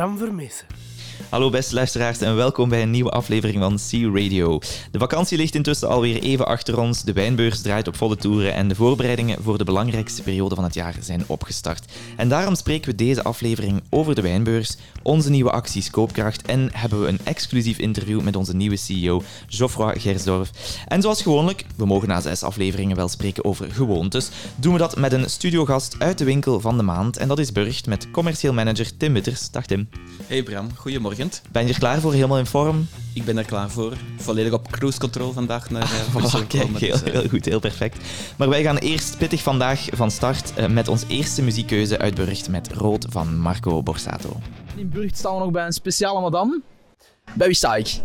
Bram Vermeesen. Hallo beste luisteraars en welkom bij een nieuwe aflevering van Sea Radio. De vakantie ligt intussen alweer even achter ons, de wijnbeurs draait op volle toeren en de voorbereidingen voor de belangrijkste periode van het jaar zijn opgestart. En daarom spreken we deze aflevering over de wijnbeurs, onze nieuwe actie Koopkracht en hebben we een exclusief interview met onze nieuwe CEO Geoffroy Gersdorf. En zoals gewoonlijk, we mogen na zes afleveringen wel spreken over gewoontes, doen we dat met een studiogast uit de winkel van de maand en dat is Burgt met commercieel manager Tim Witters. Dag Tim. Hey Bram, goedemorgen. Ben je er klaar voor? Helemaal in vorm? Ik ben er klaar voor. Volledig op cruise control vandaag naar uh, Brussel Kijk, heel, uh... heel goed, heel perfect. Maar wij gaan eerst pittig vandaag van start uh, met ons eerste muziekkeuze uit Burgt met Rood van Marco Borsato. In Burgt staan we nog bij een speciale madame. Bij wie sta ik?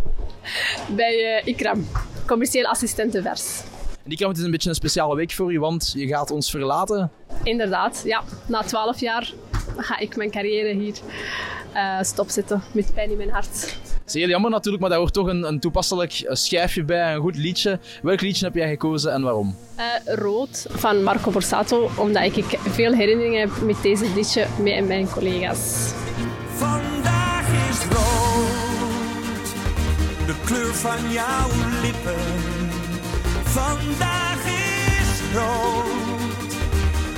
Bij Ikram, commercieel assistente vers. En Ikram, het is een beetje een speciale week voor u, want je gaat ons verlaten. Inderdaad, ja. Na twaalf jaar ga ik mijn carrière hier uh, stopzetten met pijn in mijn hart. Dat is heel jammer natuurlijk, maar daar hoort toch een, een toepasselijk schijfje bij, een goed liedje. Welk liedje heb jij gekozen en waarom? Uh, Rood van Marco Borsato, omdat ik veel herinneringen heb met deze liedje, mee en mijn collega's. Vandaag is rood, de kleur van jouw lippen. Vandaag is rood,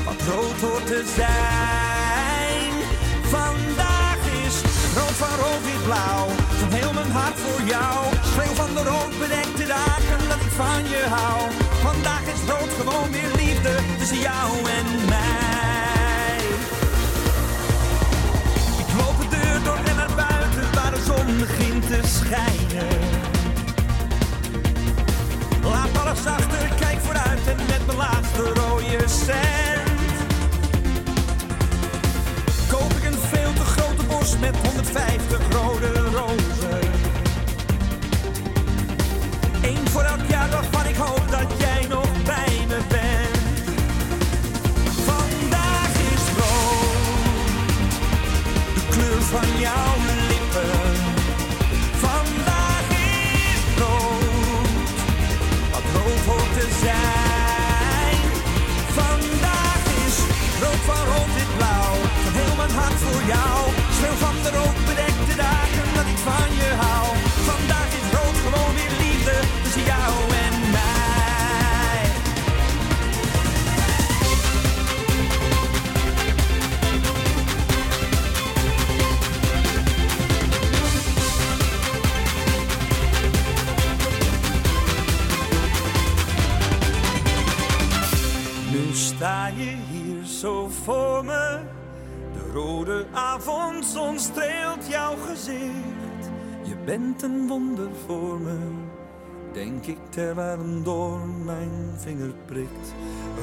wat rood hoort te zijn. Vandaag is rood van rood wit blauw, van heel mijn hart voor jou. Schreeuw van de rood bedekte dagen dat ik van je hou. Vandaag is rood gewoon weer liefde tussen jou en mij. Ik loop de deur door en naar buiten waar de zon begint te schijnen. Terwijl een doorn mijn vinger prikt.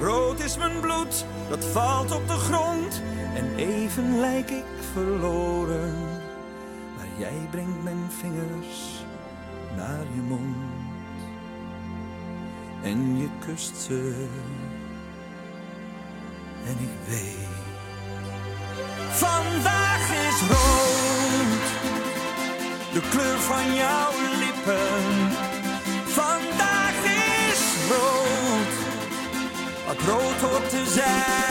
Rood is mijn bloed, dat valt op de grond. En even lijk ik verloren. Maar jij brengt mijn vingers naar je mond. En je kust ze en ik weet. Vandaag is rood, de kleur van jouw lippen. Vandaag is rood, wat rood hoort te zijn.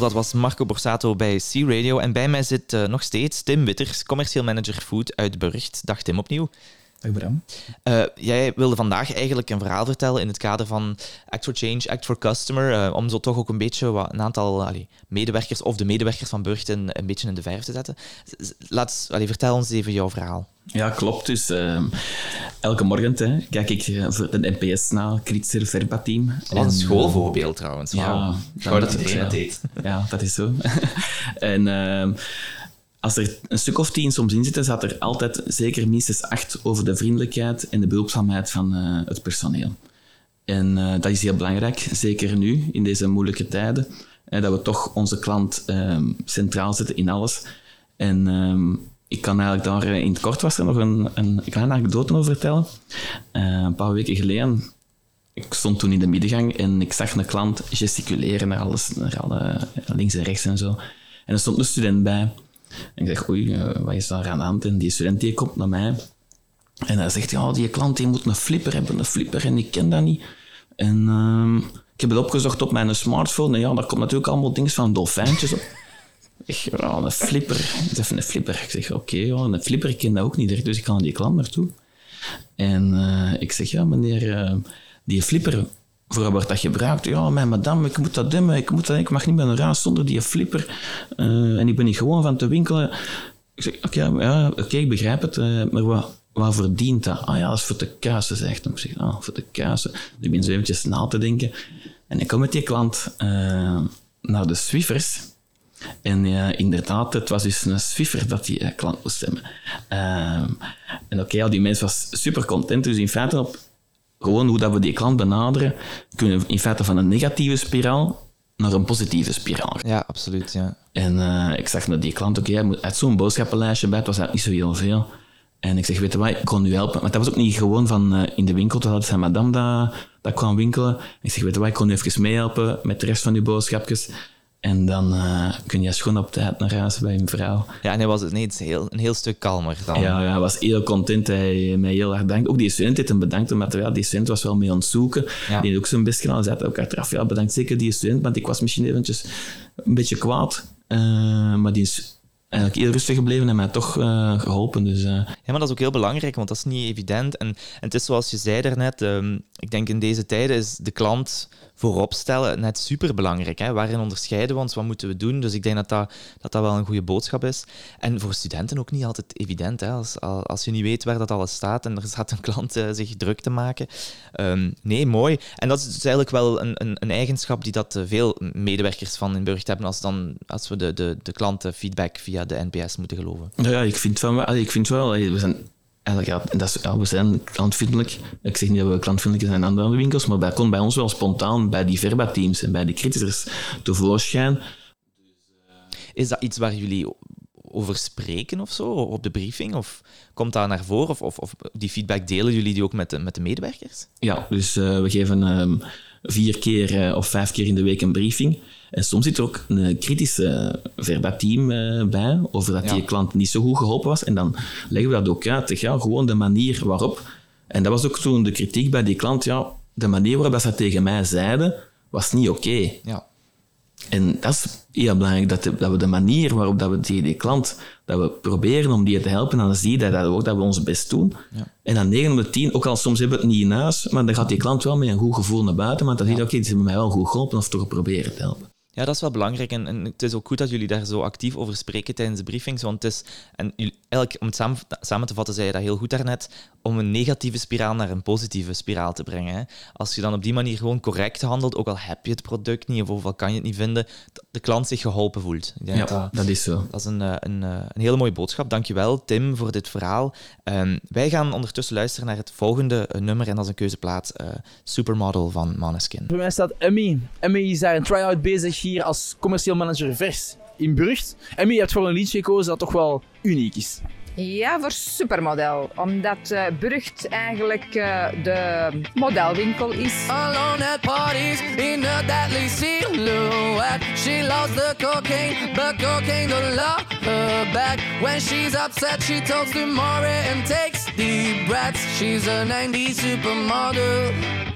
Dat was Marco Borsato bij C Radio. En bij mij zit uh, nog steeds Tim Witters, commercieel manager food uit Burgt. Dag Tim opnieuw. Dag Bram. Eh, jij wilde vandaag eigenlijk een verhaal vertellen in het kader van Act for Change, Act for Customer, eh, om zo toch ook een beetje wat, een aantal allee, medewerkers of de medewerkers van Burgten een beetje in de verf te zetten. Laat, allee, vertel ons even jouw verhaal. Ja, klopt. Dus ehm, elke morgen hè, kijk ik eh, voor de NPS naar Kritische Verba-team. Wat een En, schoolvoorbeeld trouwens. Ja, dat- dat dat-. Ja, dat is zo. en ehm, als er een stuk of tien soms in zitten, zat er altijd zeker minstens acht over de vriendelijkheid en de behulpzaamheid van eh, het personeel. En eh, dat is heel belangrijk, zeker nu, in deze moeilijke tijden, eh, dat we toch onze klant ehm, centraal zetten in alles. En ehm, ik kan eigenlijk daar in het kort was er nog een, een kleine anekdote over vertellen. Een paar weken geleden ik stond toen in de middengang en ik zag een klant gesticuleren naar alles, naar alle links en rechts en zo. En er stond een student bij. Ik zeg, oei, eh, wat is daar aan de hand? En die student die komt naar mij. En hij zegt, ja, die klant die moet een flipper hebben, een flipper, en ik ken dat niet. En ehm, ik heb het opgezocht op mijn smartphone. En ja, daar komt natuurlijk allemaal dingen van dolfijntjes op. Ik ja, een flipper. Zeg, een flipper. Ik zeg, oké, ja, een flipper, ik ken dat ook niet dus ik ga naar die klant naartoe. En eh, ik zeg, ja, meneer, eh, die flipper, voor wat wordt dat gebruikt? Ja, mijn madame, ik moet dat dimmen, ik, moet ik mag niet met een raas zonder die flipper. Eh, en ik ben niet gewoon van te winkelen. Ik zeg, oké, ja, ik begrijp het, eh, maar wat, waarvoor dient dat? Ah ja, dat is voor de kuisen, zegt hij. Ik zeg, ah, voor de. Dus ik ben zo eventjes na te denken. En ik kom met die klant eh, naar de Swiffers. En eh, inderdaad, het was dus een Swiffer dat die klant moest hebben. Ehm, en oké, die mens was super content. Dus in feite, op gewoon hoe dat we die klant benaderen, kunnen we in feite van een negatieve spiraal naar een positieve spiraal. Ja, absoluut. Ja. En eh, ik zag naar die klant, oké, hij had zo'n boodschappenlijstje bij, het was eigenlijk niet zo heel veel. En ik zeg, weet je wat, ik kon u helpen. Maar dat was ook niet gewoon van eh, in de winkel, had zijn madame dat, dat kwam winkelen. Ik zeg, weet je wat, ik kon u even meehelpen met de rest van uw boodschapjes. En dan eh, kun je schoon op tijd naar huis bij een vrouw. ja, en hij was is heel, een heel stuk kalmer dan. Ja, ja, hij was heel content. Hij mij heel erg bedankt. Ook die student heeft hem bedankt, omdat ja, die student was wel mee aan het zoeken. Ja. Die heeft ook zijn best gedaan. Hij zei ook achteraf, ja, bedankt zeker die student, want ik was misschien eventjes een beetje kwaad. Eh, maar die is eigenlijk heel rustig gebleven en mij toch eh, geholpen. Dus Ja, maar dat is ook heel belangrijk, want dat is niet evident. En, en het is zoals je zei daarnet, ehm, ik denk in deze tijden is de klant voorop stellen net superbelangrijk. Hè? Waarin onderscheiden we ons, wat moeten we doen? Dus ik denk dat dat, dat, dat wel een goede boodschap is. En voor studenten ook niet altijd evident. Hè? Als, als je niet weet waar dat alles staat en er staat een klant eh, zich druk te maken. Ehm, nee, mooi. En dat is dus eigenlijk wel een, een, een eigenschap die dat eh, veel medewerkers van in Burgt hebben als, dan, als we de, de, de klantenfeedback via de NPS moeten geloven. ja, ik vind wel, allee, ik vind wel we zijn eigenlijk, ja, dat is, ja, we zijn klantvriendelijk. Ik zeg niet dat we klantvriendelijk zijn aan andere winkels, maar dat komt bij ons wel spontaan bij die Verba-teams en bij die criticers tevoorschijn. Is dat iets waar jullie over spreken of zo, op de briefing? Of komt dat naar voren? Of, of, of die feedback delen jullie die ook met de, met de medewerkers? Ja, dus eh, we geven ehm, vier keer eh, of vijf keer in de week een briefing. En soms zit er ook een kritische verbatim eh bij, over dat Ja. die klant niet zo goed geholpen was. En dan leggen we dat ook uit. Ja, gewoon de manier waarop. En dat was ook toen de kritiek bij die klant. Ja, de manier waarop dat ze dat tegen mij zeiden, was niet oké. Ja. En dat is heel belangrijk, dat, de- dat we de manier waarop dat we tegen die klant, dat we proberen om die te helpen, dan zie je dat, dat, ook, dat we ons best doen. Ja. En dan 9 op de 10, ook al soms hebben we het niet in huis, maar dan gaat die klant wel met een goed gevoel naar buiten, want dan zie je, oké, die hebben mij wel goed geholpen of toch geprobeerd te helpen. Ja, dat is wel belangrijk. En, het is ook goed dat jullie daar zo actief over spreken tijdens de briefings. Want het is, en jullie, eigenlijk, om het samen, samen te vatten, zei je dat heel goed daarnet, om een negatieve spiraal naar een positieve spiraal te brengen. Hè. Als je dan op die manier gewoon correct handelt, ook al heb je het product niet of ook al kan je het niet vinden, dat de klant zich geholpen voelt. Ik denk Ja, dat, dat is zo. Dat is een, eh, een, eh, een hele mooie boodschap. Dankjewel, Tim, voor dit verhaal. Ehm, wij gaan ondertussen luisteren naar het volgende eh, nummer en dat is een keuzeplaat, eh, Supermodel van Maneskin. Bij mij staat Emmy. Emmy is daar een try-out bezig hier als commercieel manager vers in Burgt. Emmy, je hebt voor een liedje gekozen dat toch wel uniek is. Ja, voor supermodel. Omdat Burgt eigenlijk eh, de modelwinkel is. Alone at parties in a deadly silhouette. She loves the cocaine, but cocaine don't love her back. When she's upset, she talks to Maury and takes deep breaths. She's a 90s supermodel.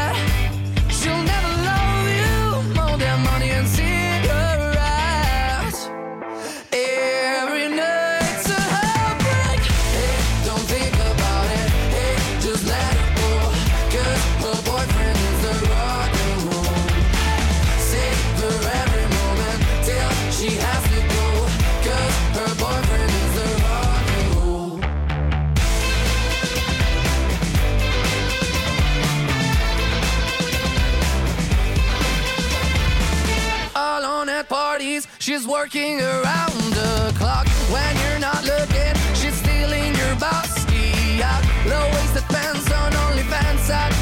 She's working around the clock when you're not looking. She's stealing your bossy out. Low waisted pants on OnlyFans. I'd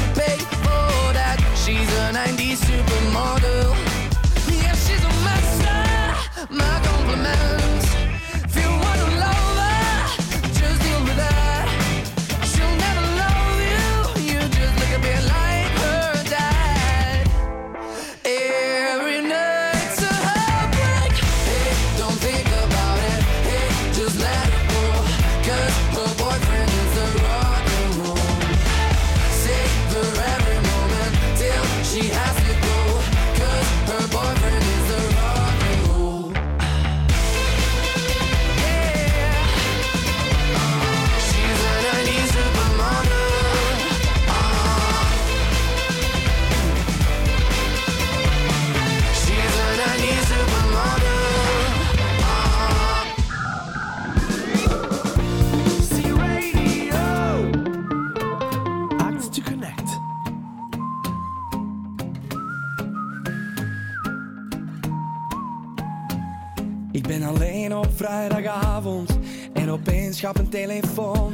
vrijdagavond en opeens gaat mijn telefoon.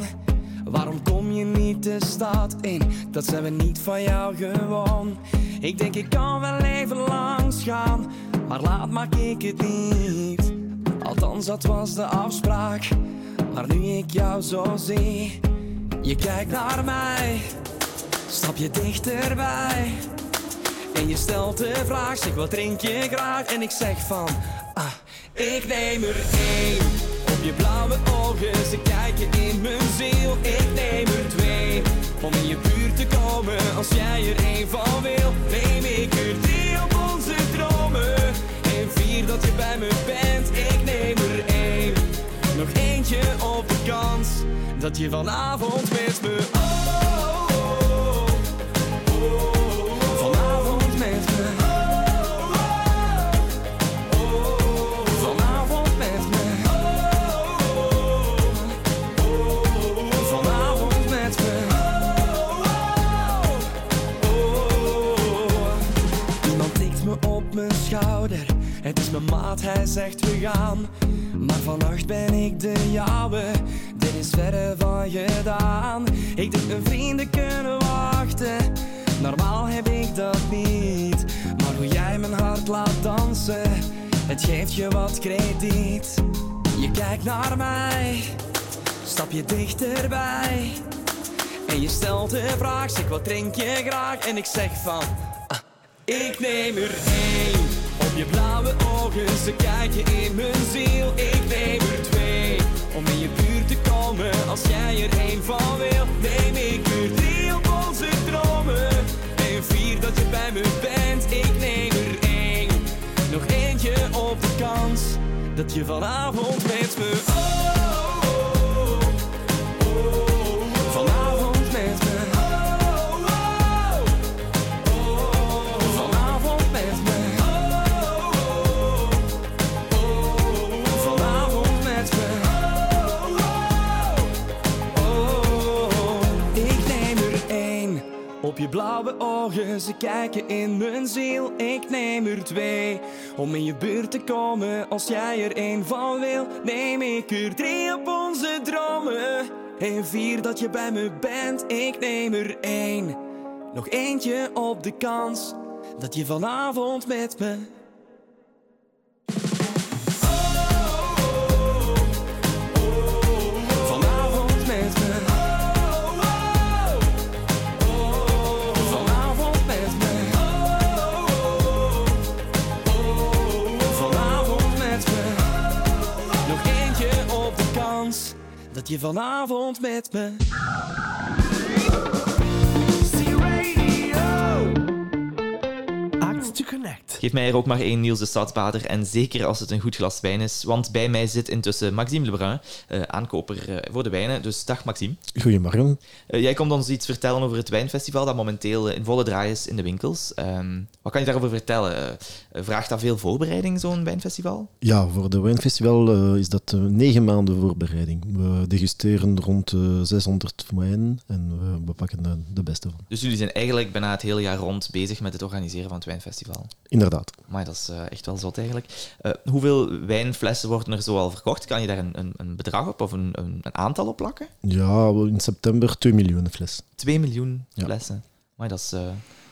Waarom kom je niet de stad in? Dat zijn we niet van jou gewoon. Ik denk ik kan wel even langs gaan, maar laat maak ik het niet. Althans, dat was de afspraak. Maar nu ik jou zo zie, je kijkt naar mij, stap je dichterbij. En je stelt de vraag, zeg wat drink je graag? En ik zeg van, ah, ik neem er één. Je blauwe ogen, ze kijken in mijn ziel. Ik neem er twee, om in je buurt te komen. Als jij er één van wil, neem ik er drie op onze dromen. En vier dat je bij me bent, ik neem er één. Nog eentje op de kans, dat je vanavond met me... Het is mijn maat, hij zegt we gaan. Maar vannacht ben ik de jouwe. Dit is verre van gedaan. Ik denk mijn vrienden kunnen wachten. Normaal heb ik dat niet. Maar hoe jij mijn hart laat dansen, het geeft je wat krediet. Je kijkt naar mij, stap je dichterbij. En je stelt de vraag, zeg wat drink je graag? En ik zeg van, ah, ik neem er één. Je blauwe ogen, ze kijken in mijn ziel. Ik neem er twee, om in je buurt te komen. Als jij er één van wil, neem ik er drie op onze dromen. En vier dat je bij me bent, ik neem er één. Nog eentje op de kans, dat je vanavond met me... blauwe ogen, ze kijken in mijn ziel. Ik neem er twee. Om in je buurt te komen, als jij er één van wil, neem ik er drie op onze dromen. En vier dat je bij me bent, ik neem er één. Nog eentje op de kans dat je vanavond met me. Dat je vanavond met me. Act connect. Geef mij er ook maar één Niels de Stadsbader en zeker als het een goed glas wijn is, want bij mij zit intussen Maxime Lebrun, eh, aankoper eh, voor de wijnen. Dus dag Maxime. Goedemorgen. Eh, jij komt ons iets vertellen over het wijnfestival dat momenteel in volle draai is in de winkels. Ehm, wat kan je daarover vertellen? Vraagt dat veel voorbereiding, zo'n wijnfestival? Ja, voor de wijnfestival eh, is dat negen maanden voorbereiding. We degusteren rond eh, 600 wijnen en we, we pakken de, de beste van. Dus jullie zijn eigenlijk bijna het hele jaar rond bezig met het organiseren van het wijnfestival. Inderdaad. Maar dat is eh, echt wel zot eigenlijk. Eh, hoeveel wijnflessen worden er zoal verkocht? Kan je daar een, een, een bedrag op of een, een, een aantal op plakken? Ja, in september 2 miljoen fles. 2 miljoen Ja. flessen. Maar dat is, eh,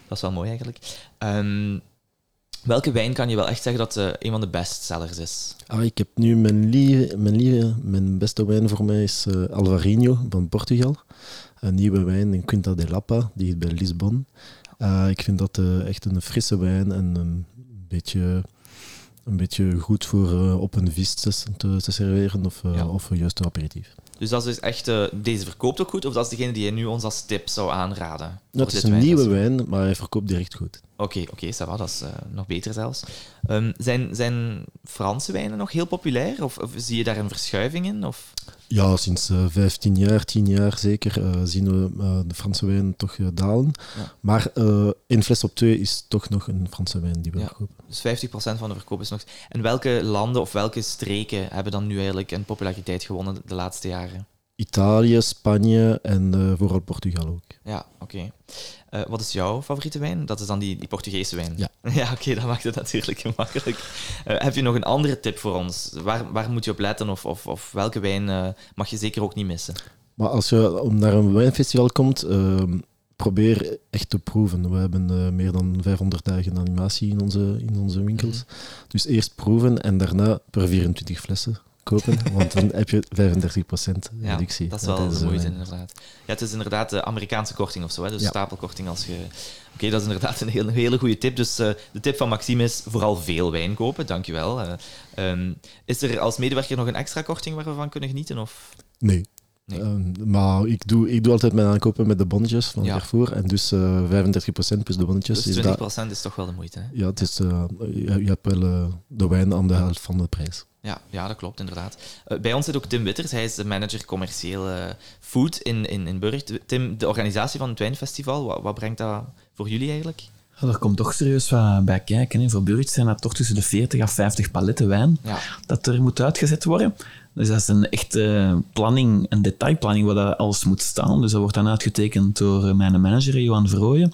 dat is wel mooi eigenlijk. Ehm, welke wijn kan je wel echt zeggen dat een van de bestsellers is? Ah, ik heb nu mijn, lieve, mijn, lieve, mijn beste wijn voor mij is Alvarinho van Portugal. Een nieuwe wijn in Quinta de Lapa, die is bij Lisbon. Eh, ik vind dat eh, echt een frisse wijn en een beetje, een beetje goed voor eh, op een vis te, serveren of, Ja. of juist een aperitief. Dus dat is dus echt, deze verkoopt ook goed, of dat is degene die je nu ons als tip zou aanraden? Dat is een nieuwe wijn, maar hij verkoopt direct goed. Oké, oké, ça va, dat is nog beter zelfs. Ehm, zijn, zijn Franse wijnen nog heel populair? Of, of zie je daar een verschuiving in? Of? Ja, sinds eh 15 jaar, 10 jaar zeker, eh, zien we eh, de Franse wijn toch dalen. Ja. Maar één fles op twee is toch nog een Franse wijn die we Ja. verkopen. Dus 50% van de verkoop is nog... En welke landen of welke streken hebben dan nu eigenlijk een populariteit gewonnen de laatste jaren? Italië, Spanje en vooral Portugal ook. Ja, oké. Eh, wat is jouw favoriete wijn? Dat is dan die, die Portugese wijn. Ja. Ja, oké, dat maakt het natuurlijk gemakkelijk. Eh, heb je nog een andere tip voor ons? Waar, waar moet je op letten of, of, of welke wijn eh, mag je zeker ook niet missen? Maar als je om naar een wijnfestival komt, eh, probeer echt te proeven. We hebben meer dan 500 dagen animatie in onze, in onze winkels. Mhm. Dus eerst proeven en daarna per 24 flessen kopen, want dan heb je 35% Ja, reductie. dat is wel de moeite, wijn. inderdaad. Ja, het is inderdaad de Amerikaanse korting of zo, hè? dus Ja. stapelkorting als je... Oké, dat is inderdaad een hele, hele goede tip. Dus eh, de tip van Maxime is vooral veel wijn kopen, dankjewel. Eh ehm, is er als medewerker nog een extra korting waar we van kunnen genieten? Of? Nee. Nee. Ehm, maar ik doe, ik doe altijd mijn aankopen met de bonnetjes van Ja. Carrefour. En dus eh 35% plus de bonnetjes. Dus is 20% dat, is toch wel de moeite, hè? ja, het is, eh, je, je hebt wel eh, de wijn aan de helft van de prijs. Ja, ja, dat klopt inderdaad. Eh, bij ons zit ook Tim Witters. Hij is de manager commercieel eh, food in, in, in Burgt. Tim, de organisatie van het wijnfestival, wat, wat brengt dat voor jullie eigenlijk? Ja, er komt toch serieus wat bij kijken. Hè. Voor Burgt zijn dat toch tussen de 40 à 50 paletten wijn Ja. dat er moet uitgezet worden. Dus dat is een echte planning, een detailplanning waar dat alles moet staan. Dus dat wordt dan uitgetekend door eh, mijn manager, Johan Verooyen.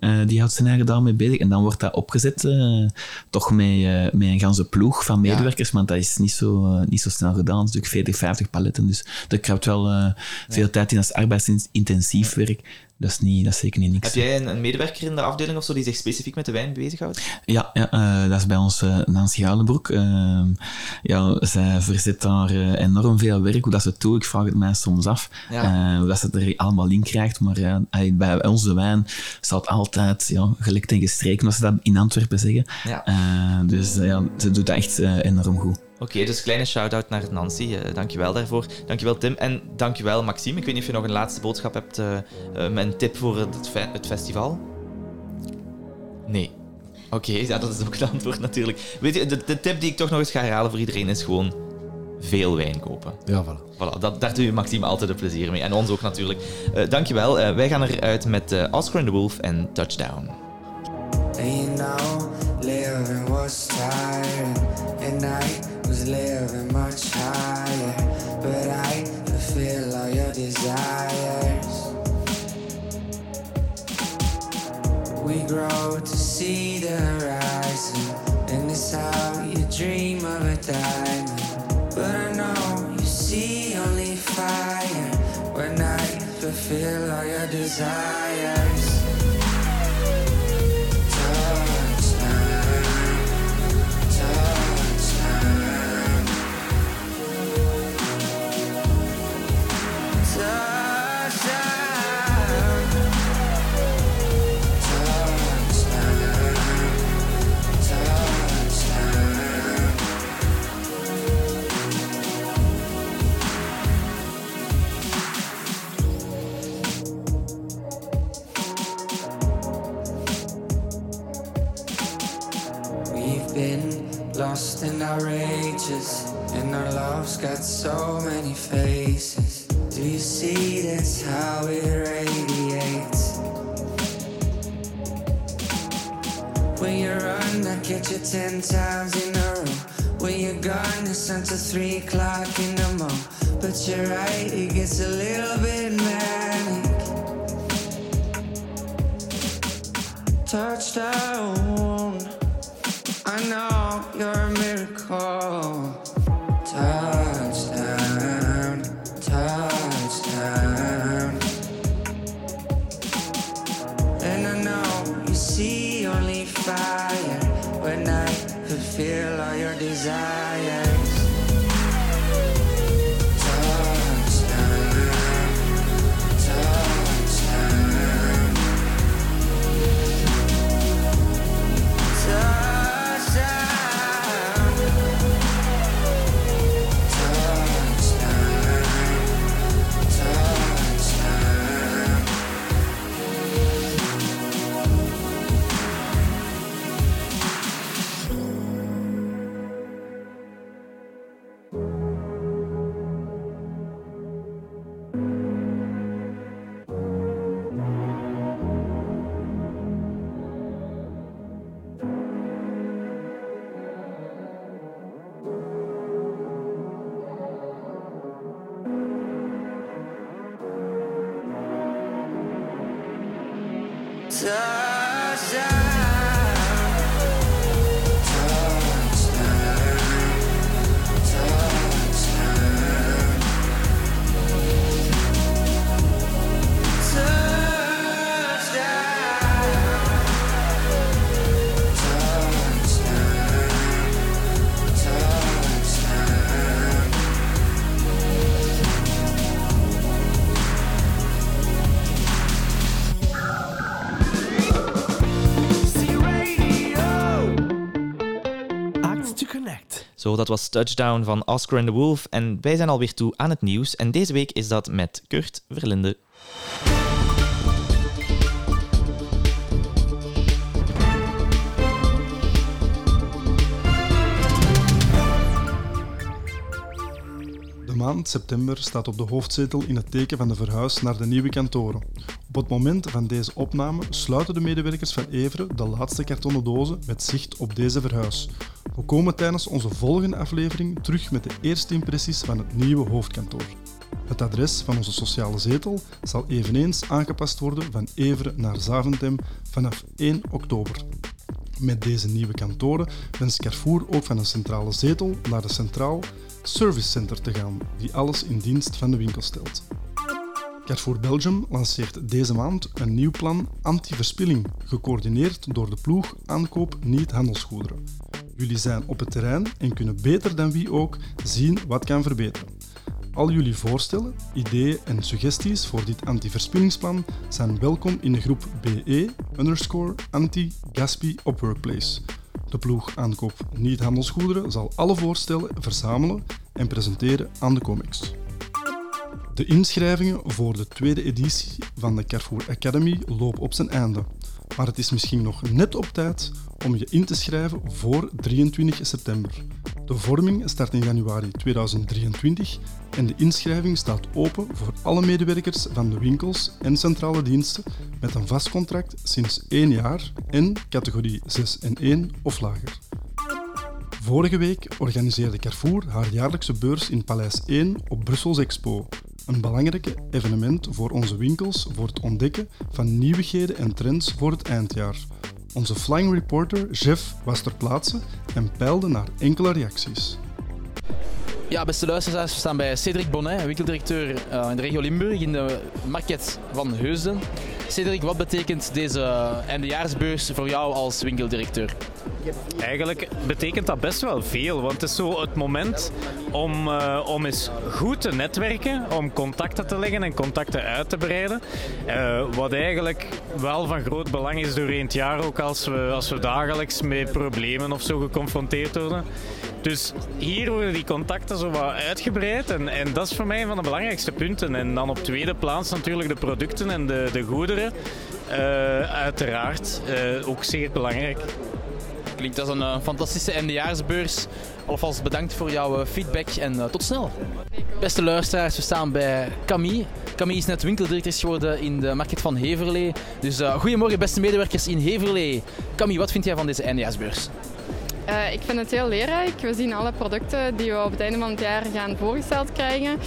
Eh, die houdt zijn eigen daarmee bezig. En dan wordt dat opgezet, eh, toch met, met een ganse ploeg van medewerkers, want dat is niet zo, niet zo snel gedaan. Het is natuurlijk 40, 50 paletten. Dus dat kruipt wel veel tijd in. Is arbeidsintensief werk. Dat is, niet, dat is zeker niet niks. Heb jij een, een medewerker in de afdeling of zo die zich specifiek met de wijn bezighoudt? Ja, ja eh, dat is bij ons eh, Nancy Huilenbroek. Eh, ja, zij verzet daar eh, enorm veel werk. Hoe dat ze het doet, ik vraag het mij soms af. Ja. Hoe dat ze het er allemaal in krijgt. Maar bij onze wijn staat altijd ja, gelikt en gestreken, als ze dat in Antwerpen zeggen. Ja. Dus ja, ze doet dat echt enorm goed. Oké, dus kleine shout-out naar Nancy. eh dankjewel daarvoor. Dankjewel Tim. En dankjewel Maxime. Ik weet niet of je nog een laatste boodschap hebt met een tip voor het, fe- het festival? Nee. Oké, ja, dat is ook het antwoord natuurlijk. Weet je, de, de tip die ik toch nog eens ga herhalen voor iedereen is gewoon veel wijn kopen. Ja, voilà. Voilà, dat, daar doe je Maxime altijd een plezier mee. En ons ook natuurlijk. Eh dankjewel. Eh, wij gaan eruit met eh, Oscar and the Wolf en Touchdown. And you know, living was was living much higher. But I fulfill all your desires. We grow to see the horizon, and it's how you dream of a diamond. But I know you see only fire when I fulfill all your desires. Outrageous, and our love's got so many faces. Do you see that's how it radiates? When you run, I catch you ten times in a row. When you're gone, it's until three o'clock in the morning. But you're right, it gets a little bit manic. Touchdown, know you're a miracle. Zo, dat was Touchdown van Oscar and the Wolf. En wij zijn alweer toe aan het nieuws. En deze week is dat met Kurt Verlinde. De maand september staat op de hoofdzetel in het teken van de verhuis naar de nieuwe kantoren. Op het moment van deze opname sluiten de medewerkers van Everen de laatste kartonnen dozen met zicht op deze verhuis. We komen tijdens onze volgende aflevering terug met de eerste impressies van het nieuwe hoofdkantoor. Het adres van onze sociale zetel zal eveneens aangepast worden van Everen naar Zaventem vanaf 1 oktober. Met deze nieuwe kantoren wenst Carrefour ook van een centrale zetel naar de Centraal Service Center te gaan, die alles in dienst van de winkel stelt. Carrefour Belgium lanceert deze maand een nieuw plan anti-verspilling, gecoördineerd door de ploeg Aankoop Niet-Handelsgoederen. Jullie zijn op het terrein en kunnen beter dan wie ook zien wat kan verbeteren. Al jullie voorstellen, ideeën en suggesties voor dit anti-verspillingsplan zijn welkom in de groep BE underscore anti-Gaspi op Workplace. De ploeg Aankoop Niet-Handelsgoederen zal alle voorstellen verzamelen en presenteren aan de comics. De inschrijvingen voor de tweede editie van de Carrefour Academy lopen op zijn einde. Maar het is misschien nog net op tijd om je in te schrijven voor 23 september. De vorming start in januari 2023 en de inschrijving staat open voor alle medewerkers van de winkels en centrale diensten met een vast contract sinds 1 jaar en categorie 6 en 1 of lager. Vorige week organiseerde Carrefour haar jaarlijkse beurs in Paleis 1 op Brussels Expo. Een belangrijk evenement voor onze winkels voor het ontdekken van nieuwigheden en trends voor het eindjaar. Onze flying reporter Jeff was ter plaatse en peilde naar enkele reacties. Ja, beste luisteraars, we staan bij Cedric Bonnet, winkeldirecteur eh, in de regio Limburg, in de market van Heusden. Cedric, wat betekent deze eindejaarsbeurs voor jou als winkeldirecteur? Eigenlijk betekent dat best wel veel, want het is zo het moment om, eh, om eens goed te netwerken, om contacten te leggen en contacten uit te breiden. Eh, wat eigenlijk wel van groot belang is doorheen het jaar, ook als we, als we dagelijks met problemen of zo geconfronteerd worden. Dus hier worden die contacten zo wat uitgebreid en, en dat is voor mij een van de belangrijkste punten. En dan op tweede plaats natuurlijk de producten en de, de goederen. Eh, uiteraard, eh, ook zeer belangrijk. Klinkt als een eh, fantastische eindejaarsbeurs. Alvast bedankt voor jouw feedback en tot snel. Beste luisteraars, we staan bij Camille. Camille is net winkeldirecteur geworden in de markt van Heverlee. Dus eh, goedemorgen beste medewerkers in Heverlee. Camille, wat vind jij van deze eindejaarsbeurs? Eh, ik vind het heel leerrijk. We zien alle producten die we op het einde van het jaar gaan voorgesteld krijgen.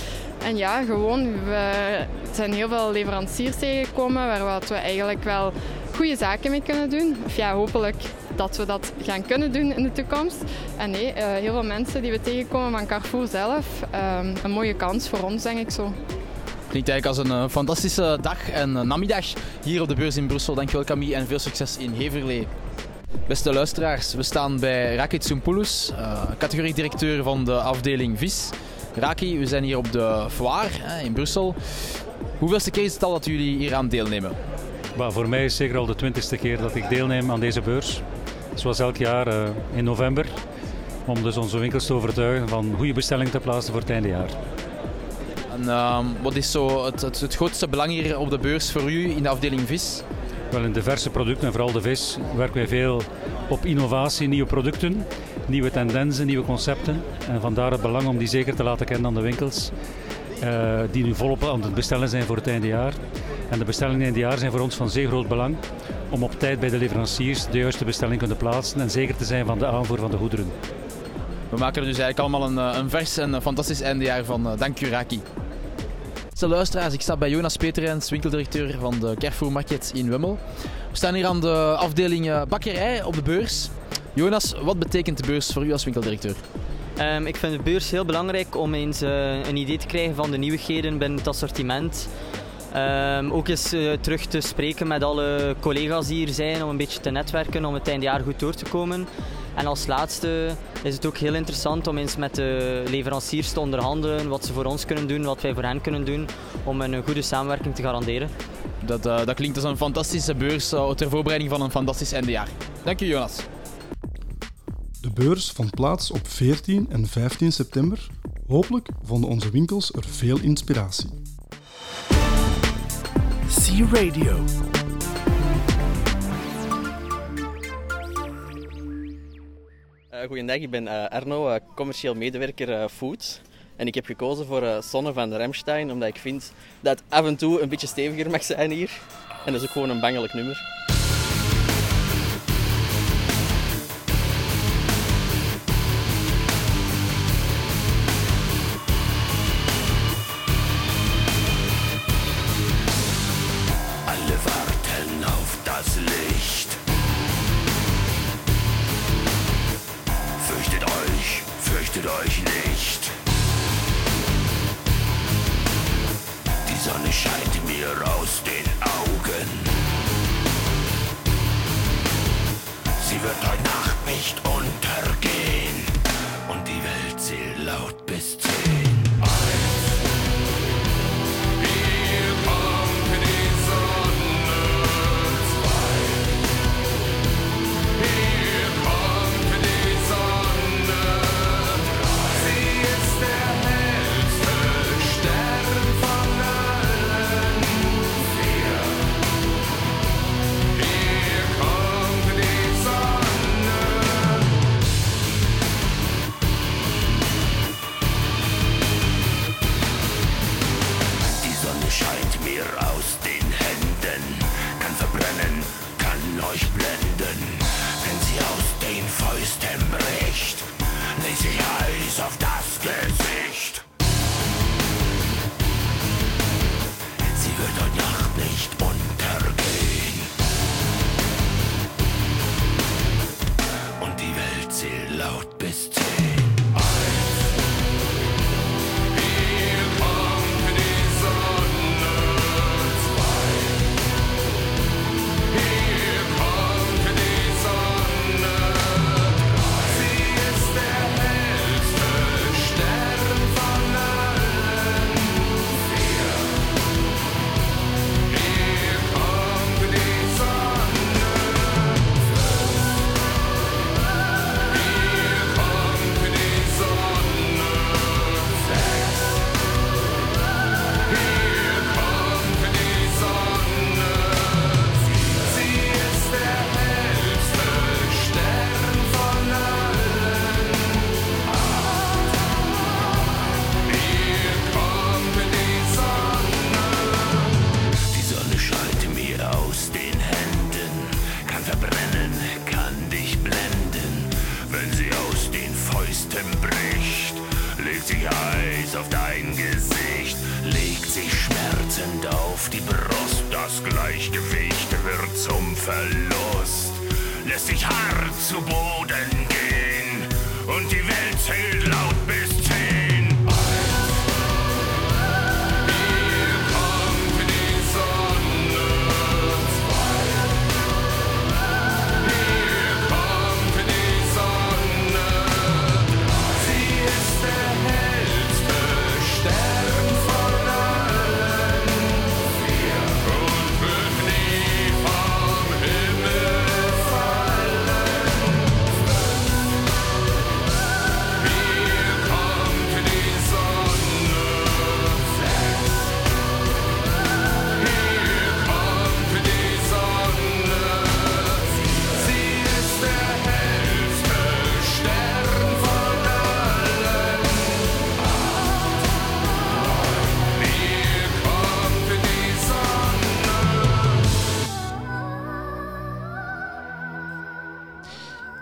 En ja, gewoon, we zijn heel veel leveranciers tegengekomen waar we eigenlijk wel goede zaken mee kunnen doen. Of ja, hopelijk dat we dat gaan kunnen doen in de toekomst. En nee, eh, heel veel mensen die we tegenkomen van Carrefour zelf. Ehm, een mooie kans voor ons, denk ik zo. Klinkt eigenlijk als een eh, fantastische dag en eh, namiddag hier op de beurs in Brussel. Dankjewel Camille en veel succes in Heverlee. Beste luisteraars, we staan bij Raki Tsoumpoulos, uh, categoriedirecteur van de afdeling vis. Raki, we zijn hier op de foire hè, in Brussel. Hoeveelste keer is het al dat jullie hier aan deelnemen? Maar voor mij is het zeker al de twintigste keer dat ik deelneem aan deze beurs. Zoals elk jaar eh, in november. Om dus onze winkels te overtuigen van goede bestellingen te plaatsen voor het eindejaar. En ehm, wat is zo het, het, het grootste belang hier op de beurs voor u in de afdeling vis? Wel in diverse producten en vooral de vis werken wij veel op innovatie, nieuwe producten, nieuwe tendensen, nieuwe concepten. En vandaar het belang om die zeker te laten kennen aan de winkels. eh, die nu volop aan het bestellen zijn voor het eindejaar. En de bestellingen eindejaar zijn voor ons van zeer groot belang om op tijd bij de leveranciers de juiste bestelling te kunnen plaatsen en zeker te zijn van de aanvoer van de goederen. We maken er dus eigenlijk allemaal een, eh, een vers en fantastisch eindejaar van. Eh, Dank u, Raki. Beste luisteraars, ik sta bij Jonas Peterens, winkeldirecteur van de Carrefour Market in Wemmel. We staan hier aan de afdeling bakkerij op de beurs. Jonas, wat betekent de beurs voor u als winkeldirecteur? Ehm, ik vind de beurs heel belangrijk om eens eh, een idee te krijgen van de nieuwigheden binnen het assortiment. Ehm, ook eens eh, terug te spreken met alle collega's die hier zijn om een beetje te netwerken om het eindejaar goed door te komen. En als laatste is het ook heel interessant om eens met de leveranciers te onderhandelen wat ze voor ons kunnen doen, wat wij voor hen kunnen doen om een goede samenwerking te garanderen. Dat, eh, dat klinkt als een fantastische beurs ter voorbereiding van een fantastisch eindejaar. Dank u, Jonas. De beurs vond plaats op 14 en 15 september. Hopelijk vonden onze winkels er veel inspiratie. C Radio. Uh, goedendag, ik ben uh, Arno, uh, commercieel medewerker Food. En ik heb gekozen voor Sonne van Remstein, omdat ik vind dat het af en toe een beetje steviger mag zijn hier. En dat is ook gewoon een bangelijk nummer.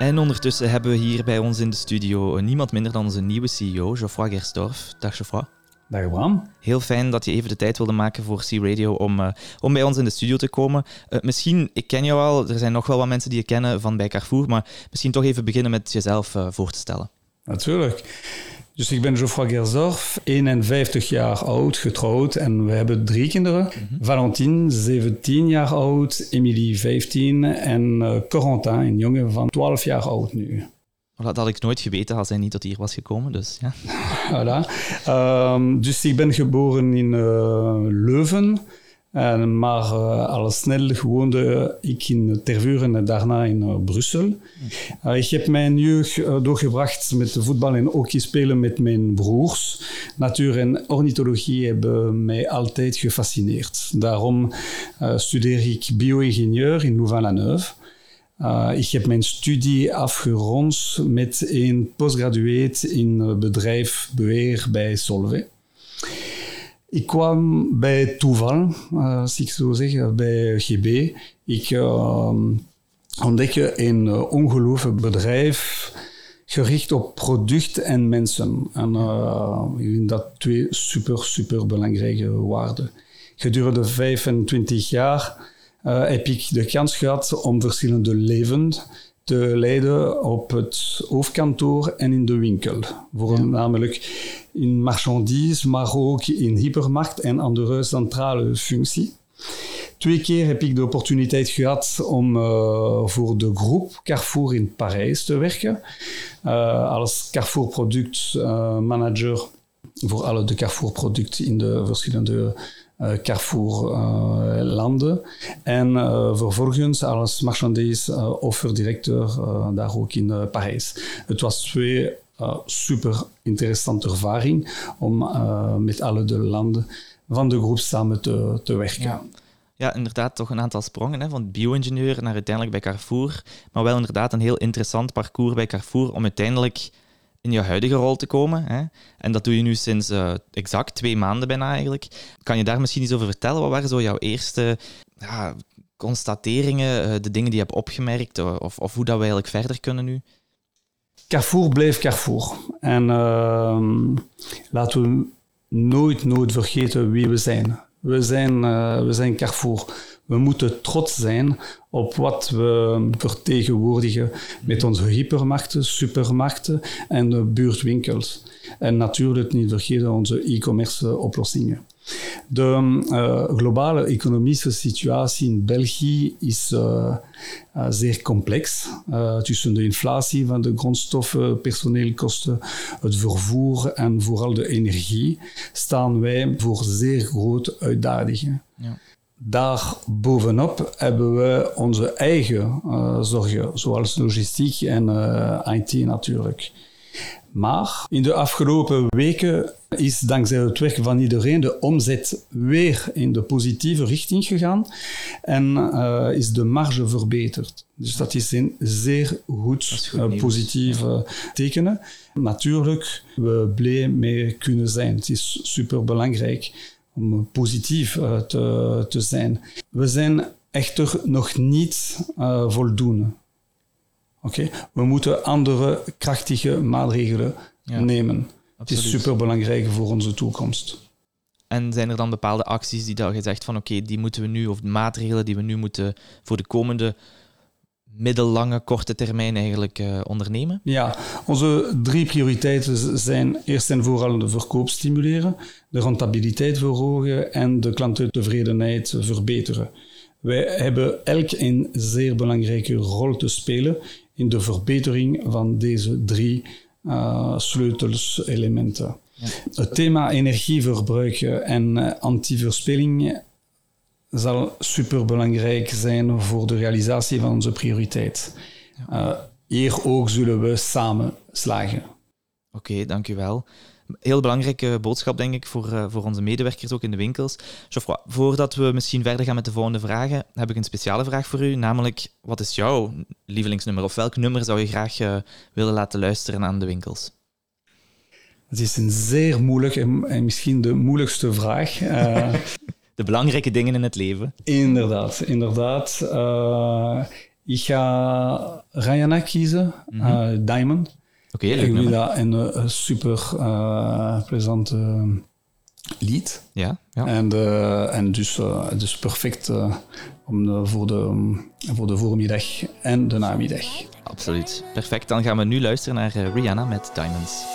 En ondertussen hebben we hier bij ons in de studio niemand minder dan onze nieuwe CEO, Geoffroy Gersdorf. Dag Geoffroy. Dag Bram. Heel fijn dat je even de tijd wilde maken voor C-Radio om, eh, om bij ons in de studio te komen. Eh, misschien, ik ken jou al, er zijn nog wel wat mensen die je kennen van bij Carrefour, maar misschien toch even beginnen met jezelf eh, voor te stellen. Natuurlijk. Dus ik ben Geoffroy Gersdorf, 51 jaar oud, getrouwd en we hebben drie kinderen. Valentine, 17 jaar oud, Emilie, 15 en eh, Corentin, een jongen van 12 jaar oud nu. Dat had ik nooit geweten als hij niet tot hier was gekomen, dus ja. Voilà. Ehm, dus ik ben geboren in eh, Leuven. En, maar eh, al snel woonde ik in Tervuur en daarna in eh, Brussel. Eh, ik heb mijn jeugd doorgebracht met voetbal en hockey spelen met mijn broers. Natuur en ornithologie hebben mij altijd gefascineerd. Daarom studeer ik bio-ingenieur in Louvain-la-Neuve. Uh, ik heb mijn studie afgerond met een postgraduate in uh, bedrijf beheer bij Solvay. Ik kwam bij toeval, uh, als ik zo zeg, bij GB. Ik uh, ontdekte een uh, ongelooflijk bedrijf gericht op product en mensen. En uh, ik vind dat twee super, super belangrijke waarden. Gedurende 25 jaar uh, heb ik de kans gehad om verschillende levens te leiden op het hoofdkantoor en in de winkel. Voornamelijk in marchandise, maar ook in hypermarkt en andere centrale functie. Twee keer heb ik de opportuniteit gehad om uh, voor de groep Carrefour in Parijs te werken. Uh, als Carrefour product uh, manager voor alle de Carrefour producten in de verschillende uh, Carrefour-landen. en vervolgens als marchandise uh, offerdirecteur daar ook in Parijs. Het was twee super interessante ervaring om met alle de landen van de groep samen te, te werken. Ja. Ja, inderdaad, toch een aantal sprongen, hè, van bio-ingenieur naar uiteindelijk bij Carrefour. Maar wel inderdaad een heel interessant parcours bij Carrefour om uiteindelijk in je huidige rol te komen. Hè? En dat doe je nu sinds uh, exact twee maanden bijna eigenlijk. Kan je daar misschien iets over vertellen? Wat waren zo jouw eerste ja, constateringen, de dingen die je hebt opgemerkt, of, of hoe dat we eigenlijk verder kunnen nu? Carrefour bleef Carrefour. En ehm, laten we nooit, nooit vergeten wie we zijn. We zijn, we zijn Carrefour. We moeten trots zijn op wat we vertegenwoordigen met onze hypermarkten, supermarkten en de buurtwinkels. En natuurlijk niet vergeten onze e-commerce oplossingen. De uh, globale economische situatie in België is uh, uh, zeer complex. tussen de inflatie van de grondstoffen, personeelkosten, het vervoer en vooral de energie staan wij voor zeer grote uitdagingen. Ja. Daar bovenop hebben we onze eigen zorgen, zoals logistiek en IT natuurlijk. Maar in de afgelopen weken is dankzij het werk van iedereen de omzet weer in de positieve richting gegaan en uh, is de marge verbeterd. Dus dat is een zeer goed, goed positief ja. tekenen. Natuurlijk, we blij mee kunnen zijn. Het is super belangrijk om positief uh, te, te, zijn. We zijn echter nog niet uh, voldoende. Okay? We moeten andere krachtige maatregelen ja. nemen. Het is Absoluut. super belangrijk voor onze toekomst. En zijn er dan bepaalde acties die dat je zegt van oké, die moeten we nu, of maatregelen die we nu moeten voor de komende middellange, korte termijn eigenlijk eh, ondernemen? Ja, onze drie prioriteiten zijn eerst en vooral de verkoop stimuleren, de rentabiliteit verhogen en de klantentevredenheid verbeteren. Wij hebben elk een zeer belangrijke rol te spelen in de verbetering van deze drie uh, sleutelselementen. Het thema energieverbruik en uh, antiverspilling zal superbelangrijk zijn voor de realisatie van onze prioriteit. Uh, hier ook zullen we samen slagen. Oké, okay, dank u wel. Heel belangrijke boodschap, denk ik, voor, uh, voor onze medewerkers ook in de winkels. Geoffroy, voordat we misschien verder gaan met de volgende vragen, heb ik een speciale vraag voor u. Namelijk, wat is jouw lievelingsnummer? Of welk nummer zou je graag uh, willen laten luisteren aan de winkels? Het is een zeer moeilijk en, en misschien de moeilijkste vraag. Uh, de belangrijke dingen in het leven. Inderdaad, inderdaad. Ik ga Rihanna kiezen, mm -hmm. Diamond. Oké, okay, Ik dat een, een super uh, plezante lied. Ja, ja. En, en dus, dus perfect om de, voor, de, um, voor de voormiddag en de namiddag. Absoluut. Perfect. Dan gaan we nu luisteren naar Rihanna met Diamonds.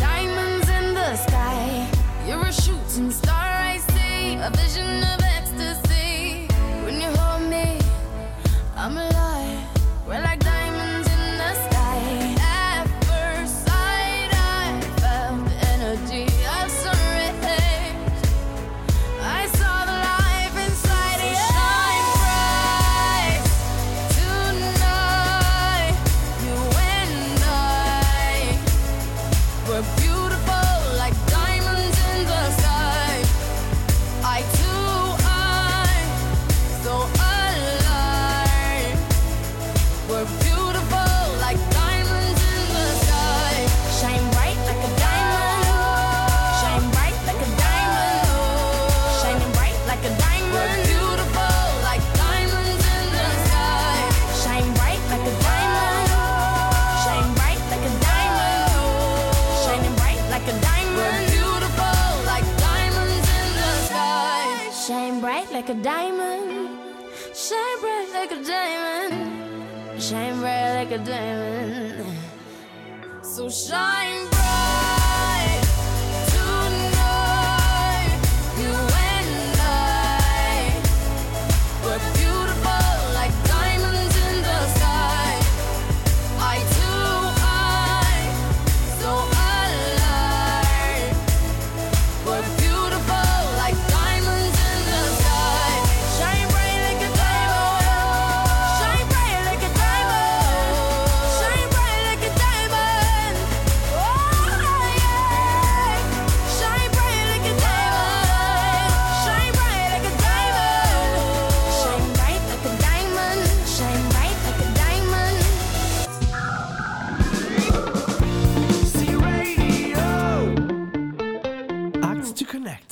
Diamonds in the sky. You're a shooting star, I see. A vision of ecstasy. When you hold me, I'm alive. damn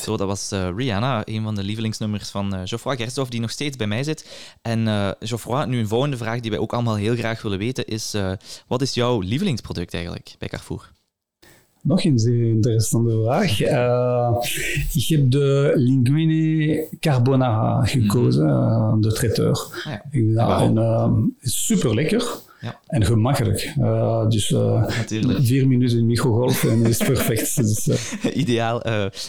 Zo, dat was eh, Rihanna, een van de lievelingsnummers van eh, Geoffroy die nog steeds bij mij zit. En eh Geoffroy, nu een volgende vraag die wij ook allemaal heel graag willen weten is, wat is jouw lievelingsproduct eigenlijk bij Carrefour? Nog een zeer interessante vraag. Ik heb de linguine carbonara gekozen, eh, de traiteur. Ah ja. Ik vind dat Waarom? een, is super lekker Ja. en gemakkelijk. Eh, dus eh, vier minuten in microgolf en is perfect. dus, eh, Ideaal.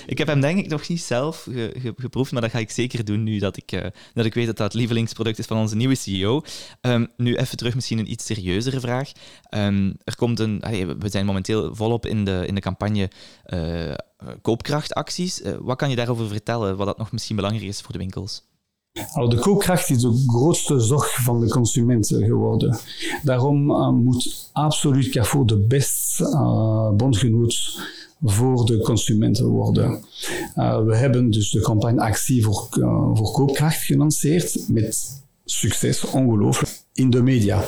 Ik heb hem denk ik nog niet zelf ge- ge- geproefd, maar dat ga ik zeker doen nu dat ik, dat ik weet dat dat het lievelingsproduct is van onze nieuwe CEO. Ehm, nu even terug misschien een iets serieuzere vraag. Ehm, er komt een, allee, we zijn momenteel volop in de, in de campagne koopkrachtacties. Wat kan je daarover vertellen, wat dat nog misschien belangrijk is voor de winkels? De koopkracht is de grootste zorg van de consumenten geworden. Daarom eh, moet absoluut Carrefour de beste eh, bondgenoot voor de consumenten worden. Eh, we hebben dus de campagne Actie voor, voor Koopkracht gelanceerd met succes, ongelooflijk, in de media.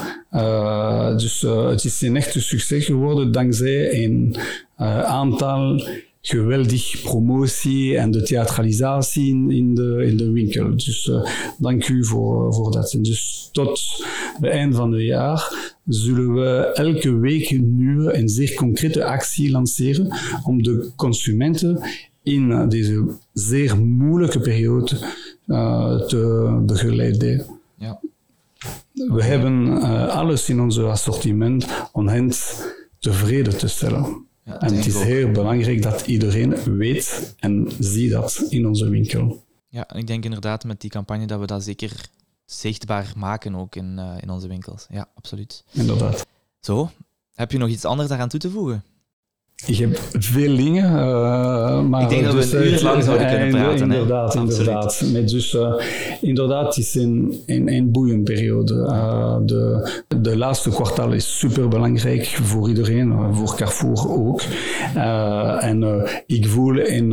Dus het is een echte succes geworden dankzij een aantal geweldig promotie en de theatralisatie in, in, de, in de winkel. Dus eh, dank u voor, voor dat. En dus tot het eind van het jaar zullen we elke week een nieuwe en zeer concrete actie lanceren om de consumenten in deze zeer moeilijke periode eh, te begeleiden. Ja. We hebben eh, alles in ons assortiment om hen tevreden te stellen. Ja, en het is ook. heel belangrijk dat iedereen weet en ziet dat in onze winkel. Ja, en ik denk inderdaad met die campagne dat we dat zeker zichtbaar maken ook in, eh, in onze winkels. Ja, absoluut. Inderdaad. Zo, heb je nog iets anders daaraan toe te voegen? Ik heb veel dingen, eh, maar... Ik denk dat we dus, een uur eh, lang zouden kunnen eh, praten? Inderdaad, inderdaad. Met dus, inderdaad, het is een, een, een boeienperiode. Eh, de, de laatste kwartaal is super belangrijk voor iedereen, voor Carrefour ook. En ik voel een,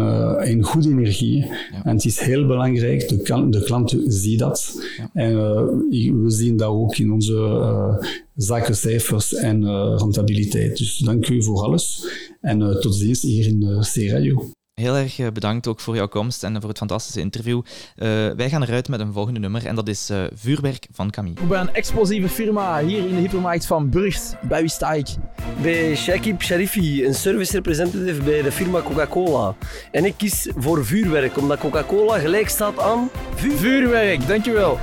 een goede energie. En het is heel belangrijk, de, de klanten zien dat. En we zien dat ook in onze eh, zakencijfers en eh, rentabiliteit. Dus dank u voor alles. En eh, tot ziens hier in de C-Radio. Heel erg eh, bedankt ook voor jouw komst en voor het fantastische interview. Eh, wij gaan eruit met een volgende nummer en dat is eh, Vuurwerk van Camille. Ik ben een explosieve firma hier in de hypermarkt van Burgt. Bij wie sta ik? Bij Shakib Sharifi, een service representative bij de firma Coca-Cola. En ik kies voor vuurwerk, omdat Coca-Cola gelijk staat aan... Vuurwerk, dankjewel.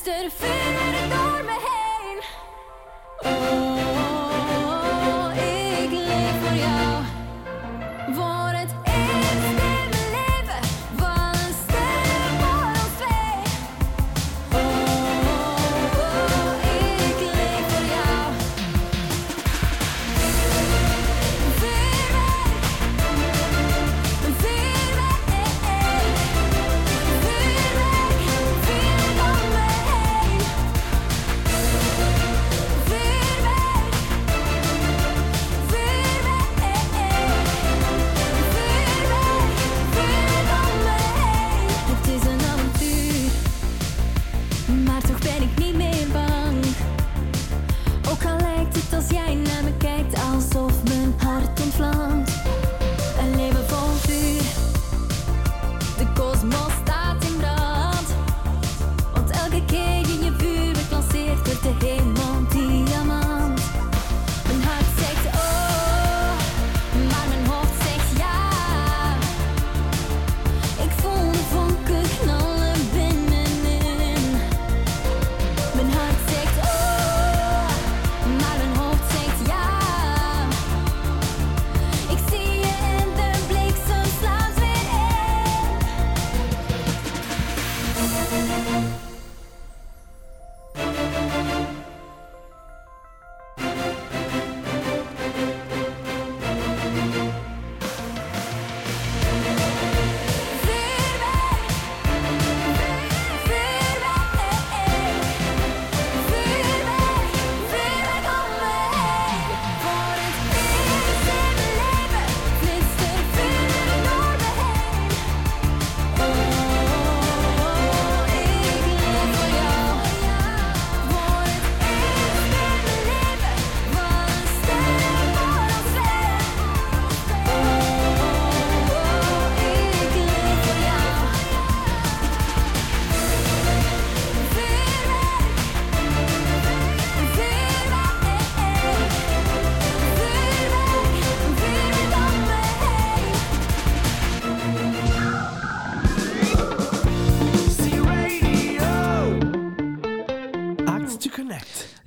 instead of feeling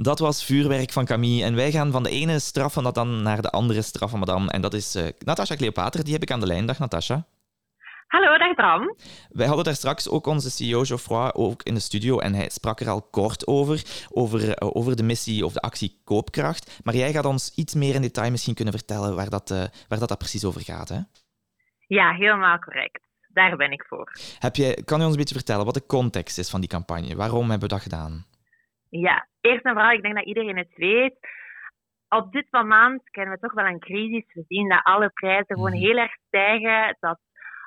Dat was vuurwerk van Camille. En wij gaan van de ene straffe madame naar de andere straffe madame. En dat is eh Natasha Cleopater. Die heb ik aan de lijn. Dag Natasha. Hallo, dag Bram. Wij hadden daar straks ook onze CEO Geoffroy ook in de studio en hij sprak er al kort over, over, eh, over de missie of de actie Koopkracht. Maar jij gaat ons iets meer in detail misschien kunnen vertellen waar dat, eh, waar dat, dat precies over gaat. Hè? Ja, helemaal correct. Daar ben ik voor. Heb je, kan je ons een beetje vertellen wat de context is van die campagne? Waarom hebben we dat gedaan? Ja, eerst en vooral, ik denk dat iedereen het weet. Op dit moment kennen we toch wel een crisis. We zien dat alle prijzen gewoon heel erg stijgen. Dat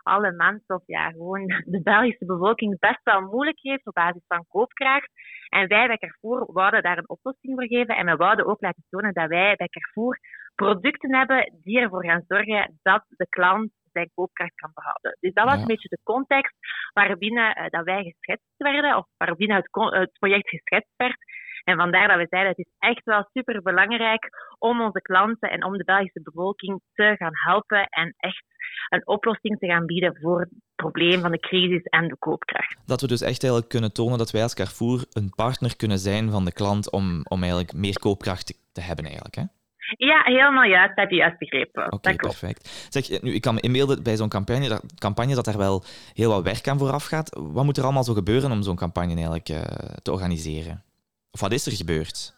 alle mensen, of ja, gewoon de Belgische bevolking best wel moeilijk heeft op basis van koopkracht. En wij bij Carrefour wouden daar een oplossing voor geven. En we wouden ook laten tonen dat wij bij Carrefour producten hebben die ervoor gaan zorgen dat de klant zijn koopkracht kan behouden. Dus dat was Ja. een beetje de context waarbinnen eh, dat wij geschetst werden, of waarbinnen het, het project geschetst werd. En vandaar dat we zeiden, het is echt wel super belangrijk om onze klanten en om de Belgische bevolking te gaan helpen en echt een oplossing te gaan bieden voor het probleem van de crisis en de koopkracht. Dat we dus echt eigenlijk kunnen tonen dat wij als Carrefour een partner kunnen zijn van de klant om, om eigenlijk meer koopkracht te, te hebben eigenlijk. Hè? Ja, helemaal juist, heb je juist begrepen. Oké, dat perfect. Zeg, nu, ik kan me inbeelden bij zo'n campagne, dat, campagne dat daar wel heel wat werk aan vooraf gaat. Wat moet er allemaal zo gebeuren om zo'n campagne eigenlijk eh, te organiseren? Of wat is er gebeurd?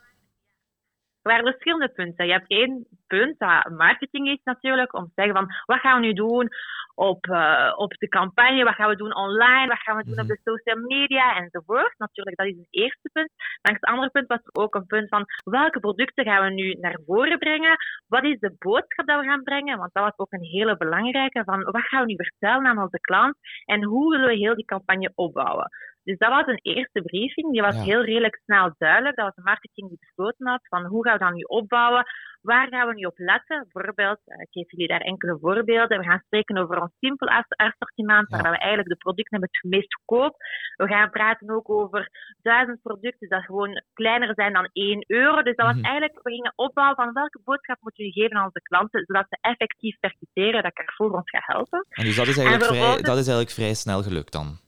Er waren verschillende punten. Je hebt één punt dat marketing is natuurlijk, om te zeggen van wat gaan we nu doen op, eh, op de campagne, wat gaan we doen online, wat gaan we doen op de social media enzovoort. Natuurlijk, dat is het eerste punt. Langs het andere punt was er ook een punt van welke producten gaan we nu naar voren brengen, wat is de boodschap dat we gaan brengen, want dat was ook een hele belangrijke, van wat gaan we nu vertellen aan onze klant en hoe willen we heel die campagne opbouwen. Dus dat was een eerste briefing. Die was Ja. heel redelijk snel duidelijk. Dat was de marketing die besloten had van hoe gaan we dat nu opbouwen? Waar gaan we nu op letten? Bijvoorbeeld, eh, ik geef jullie daar enkele voorbeelden. We gaan spreken over ons simpel as- assortiment, waar we eigenlijk de producten hebben het meest goedkoop. We gaan praten ook over duizend producten dat gewoon kleiner zijn dan 1 euro. Dus dat was Mhm. eigenlijk, we gingen opbouwen van welke boodschap moeten we geven aan onze klanten, zodat ze effectief permitteren dat Carrefour ons gaat helpen. En dus dat is En eigenlijk, vrij, dat is eigenlijk vrij snel gelukt dan.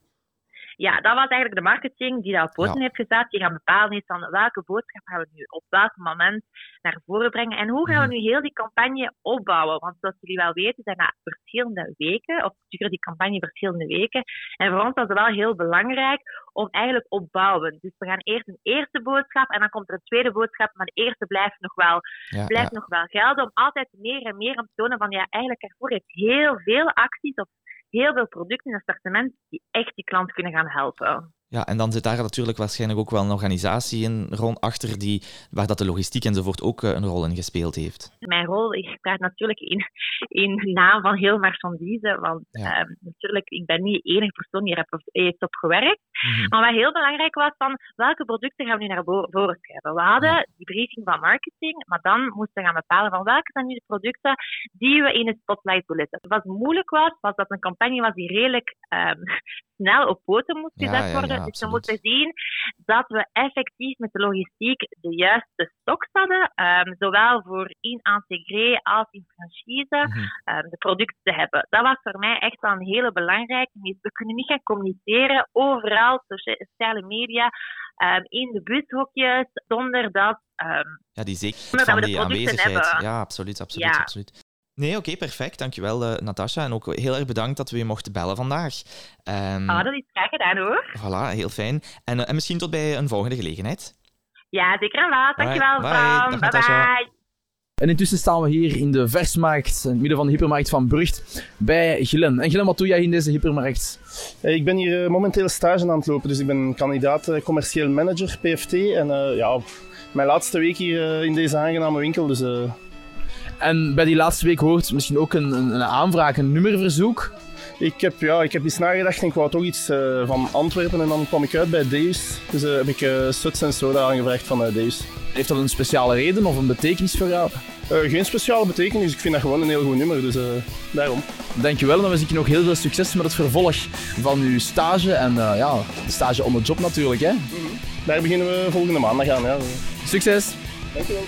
Ja, dat was eigenlijk de marketing die dat op poten Ja. heeft gezet. Die gaan bepalen is van welke boodschap gaan we nu op welk moment naar voren brengen. En hoe gaan we nu heel die campagne opbouwen? Want zoals jullie wel weten, zijn dat verschillende weken, of duren die campagne verschillende weken. En voor ons was het wel heel belangrijk om eigenlijk opbouwen. Dus we gaan eerst een eerste boodschap en dan komt er een tweede boodschap, maar de eerste blijft nog wel, Ja, blijft ja. nog wel gelden. Om altijd meer en meer om te tonen van ja, eigenlijk Carrefour heeft heel veel acties of heel veel producten in het assortiment die echt die klant kunnen gaan helpen. Ja, en dan zit daar natuurlijk waarschijnlijk ook wel een organisatie in rond achter die, waar dat de logistiek enzovoort ook eh, een rol in gespeeld heeft. Mijn rol, ik praat natuurlijk in, in naam van heel marchandise, want ehm, natuurlijk, ik ben niet de enige persoon die erop heeft op gewerkt. Mhm. Maar wat heel belangrijk was, van welke producten gaan we nu naar vo- voren schrijven? We hadden die briefing van marketing, maar dan moesten we gaan bepalen van welke zijn nu de producten die we in het spotlight willen zetten. Wat moeilijk was, was dat een campagne was die redelijk ehm, snel op poten moest Ja, gezet ja, worden. ja, dus we moesten zien dat we effectief met de logistiek de juiste stocks hadden, ehm, zowel voor in integré als in franchise, Mhm. ehm, de producten te hebben. Dat was voor mij echt wel een hele belangrijke. We kunnen niet gaan communiceren overal, socia- sociale media, ehm, in de bushokjes, zonder dat ehm, Ja, die zeker Zonder dat van die aanwezigheid. hebben. Ja, absoluut, absoluut, Ja. absoluut. Nee, oké, perfect. Dankjewel, eh Natasha. En ook heel erg bedankt dat we je mochten bellen vandaag. Ehm, Ah, dat is graag gedaan hoor. Voilà, heel fijn. En, eh, en misschien tot bij een volgende gelegenheid. Ja, zeker en vast. Dankjewel, Bye. Bram. Dag, Bye Natasja. bye. En intussen staan we hier in de versmarkt, in het midden van de hypermarkt van Brugt, bij Glen. En Glen, wat doe jij in deze hypermarkt? Eh, Ik ben hier momenteel stage aan het lopen, dus ik ben kandidaat commercieel manager PFT. En eh, ja, mijn laatste week hier in deze aangename winkel. Dus, eh, En bij die laatste week hoort misschien ook een, een, een aanvraag, een nummerverzoek? Ik heb, ja, ik heb eens nagedacht en ik wou toch iets eh, van Antwerpen en dan kwam ik uit bij Deus. Dus eh, heb ik eh Suts en Soda aangevraagd van eh, Deus. Heeft dat een speciale reden of een betekenis voor jou? Geen speciale betekenis, ik vind dat gewoon een heel goed nummer, dus daarom. Dankjewel en dan wens ik je nog heel veel succes met het vervolg van uw stage en ja, de stage on the job natuurlijk. Hè? Daar beginnen we volgende maandag aan. Ja. Succes! Dankjewel.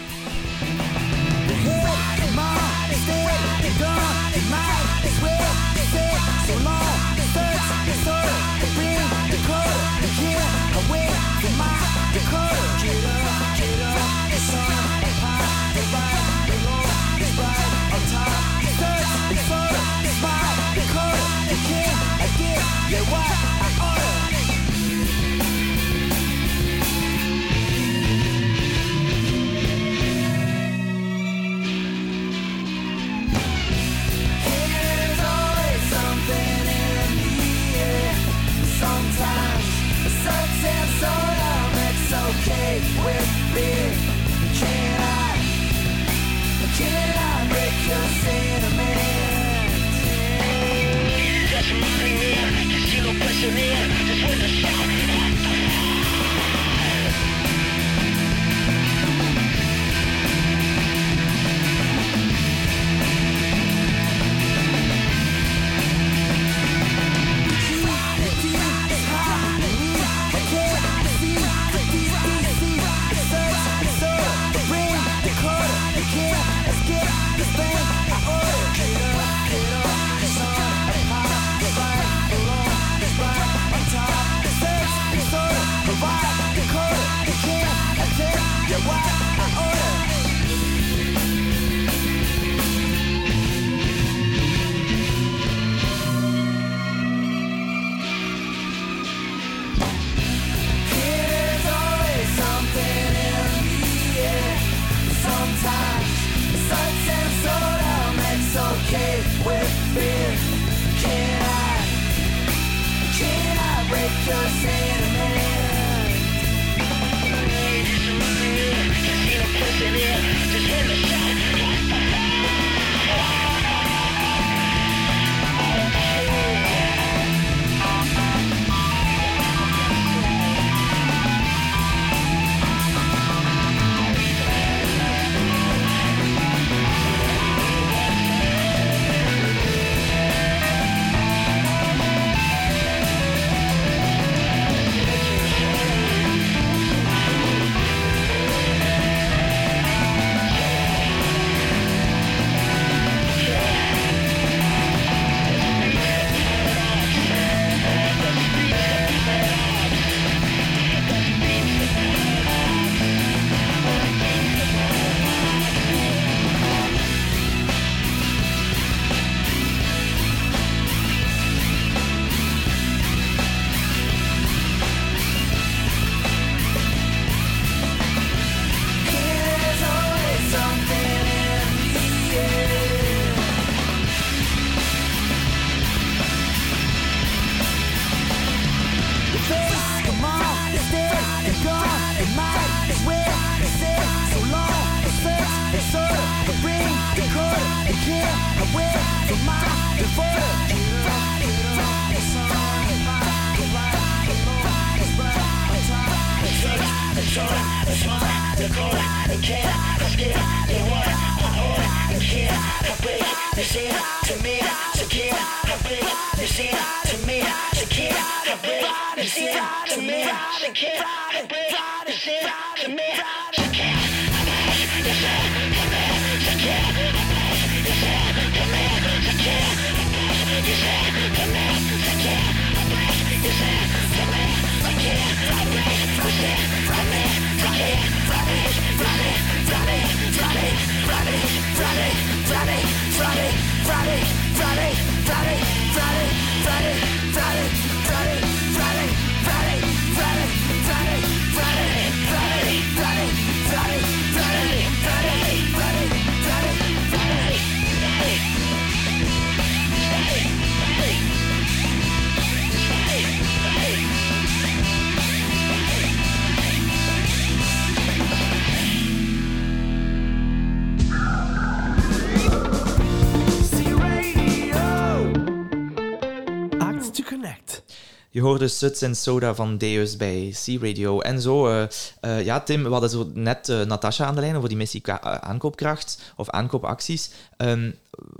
Hoorde Suts en Soda van Deus bij C-Radio. En zo, eh, eh, ja, Tim, we hadden zo net eh, Natasha aan de lijn over die missie aankoopkracht of aankoopacties. Ehm,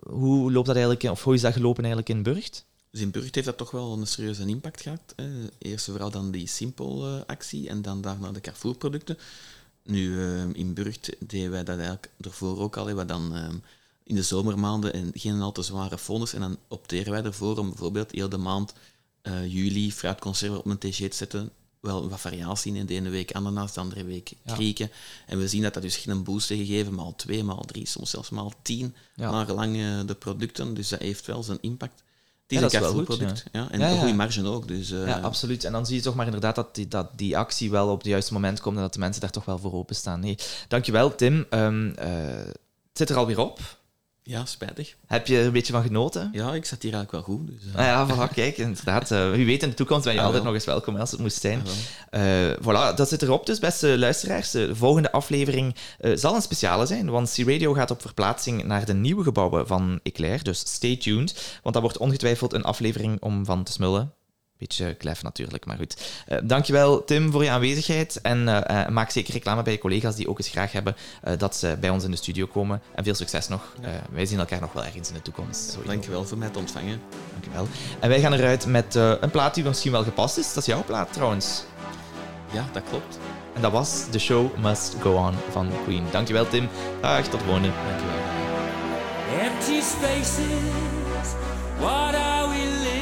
hoe loopt dat eigenlijk, of hoe is dat gelopen eigenlijk in Burgt? Dus in Burgt heeft dat toch wel een serieuze impact gehad. Hè. Eerst vooral dan die Simpel-actie en dan daarna de Carrefour-producten. Nu, eh, in Burgt deden wij dat eigenlijk ervoor ook al. We dan eh, in de zomermaanden en geen al te zware fondsen. En dan opteren wij ervoor om bijvoorbeeld heel de maand eh, juli fruitconserven op een TG te zetten. Wel wat variatie in de ene week ananas, de andere week Ja. krieken. En we zien dat dat dus geen boost heeft gegeven, maal twee, maal drie, soms zelfs maal tien, Ja. naar gelang eh, de producten. Dus dat heeft wel zijn impact. Het is Ja, een dat is wel goed, Carrefour-product. ja. En een goede marge ook. Dus, eh, ja, absoluut. En dan zie je toch maar inderdaad dat die, dat die actie wel op het juiste moment komt en dat de mensen daar toch wel voor openstaan. Nee, dankjewel Tim. Ehm, eh, het zit er alweer op. Ja, spijtig. Heb je er een beetje van genoten? Ja, ik zat hier eigenlijk wel goed. Dus, eh. Ah ja, voilà, kijk, inderdaad. eh, wie weet in de toekomst ben je Ah, altijd wel. nog eens welkom als het moest zijn. Eh, voilà, dat zit erop dus, beste luisteraars. De volgende aflevering zal een speciale zijn, want C-Radio gaat op verplaatsing naar de nieuwe gebouwen van Eclair, dus stay tuned, want dat wordt ongetwijfeld een aflevering om van te smullen. Beetje klef natuurlijk, maar goed. Eh, dankjewel Tim voor je aanwezigheid en eh, eh, maak zeker reclame bij je collega's die ook eens graag hebben eh, dat ze bij ons in de studio komen. En veel succes nog. Eh, wij zien elkaar nog wel ergens in de toekomst. sowieso. Dankjewel voor mij te ontvangen. Dankjewel. En wij gaan eruit met eh, een plaat die misschien wel gepast is. Dat is jouw plaat trouwens. Ja, dat klopt. En dat was The Show Must Go On van Queen. Dankjewel Tim. Dag, tot volgende. Dankjewel. Empty spaces, what are we living?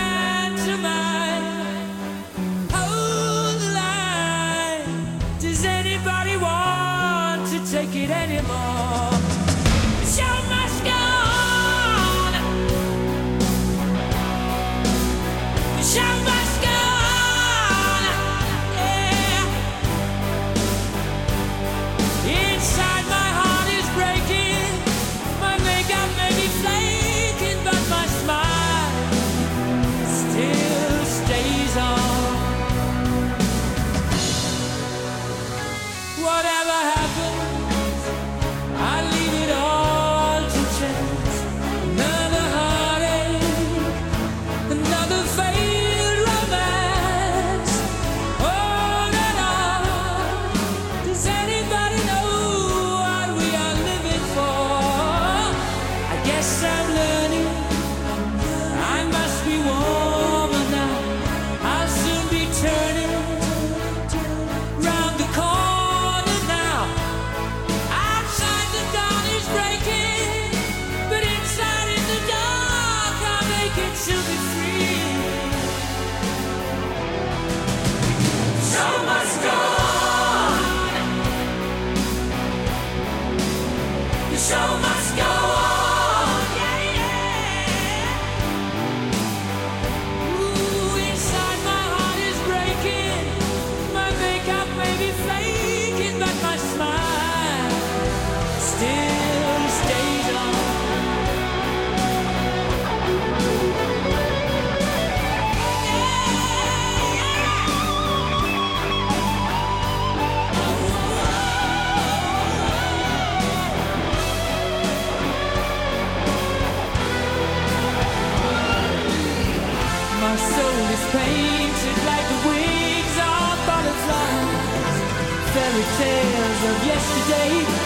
Must of yesterday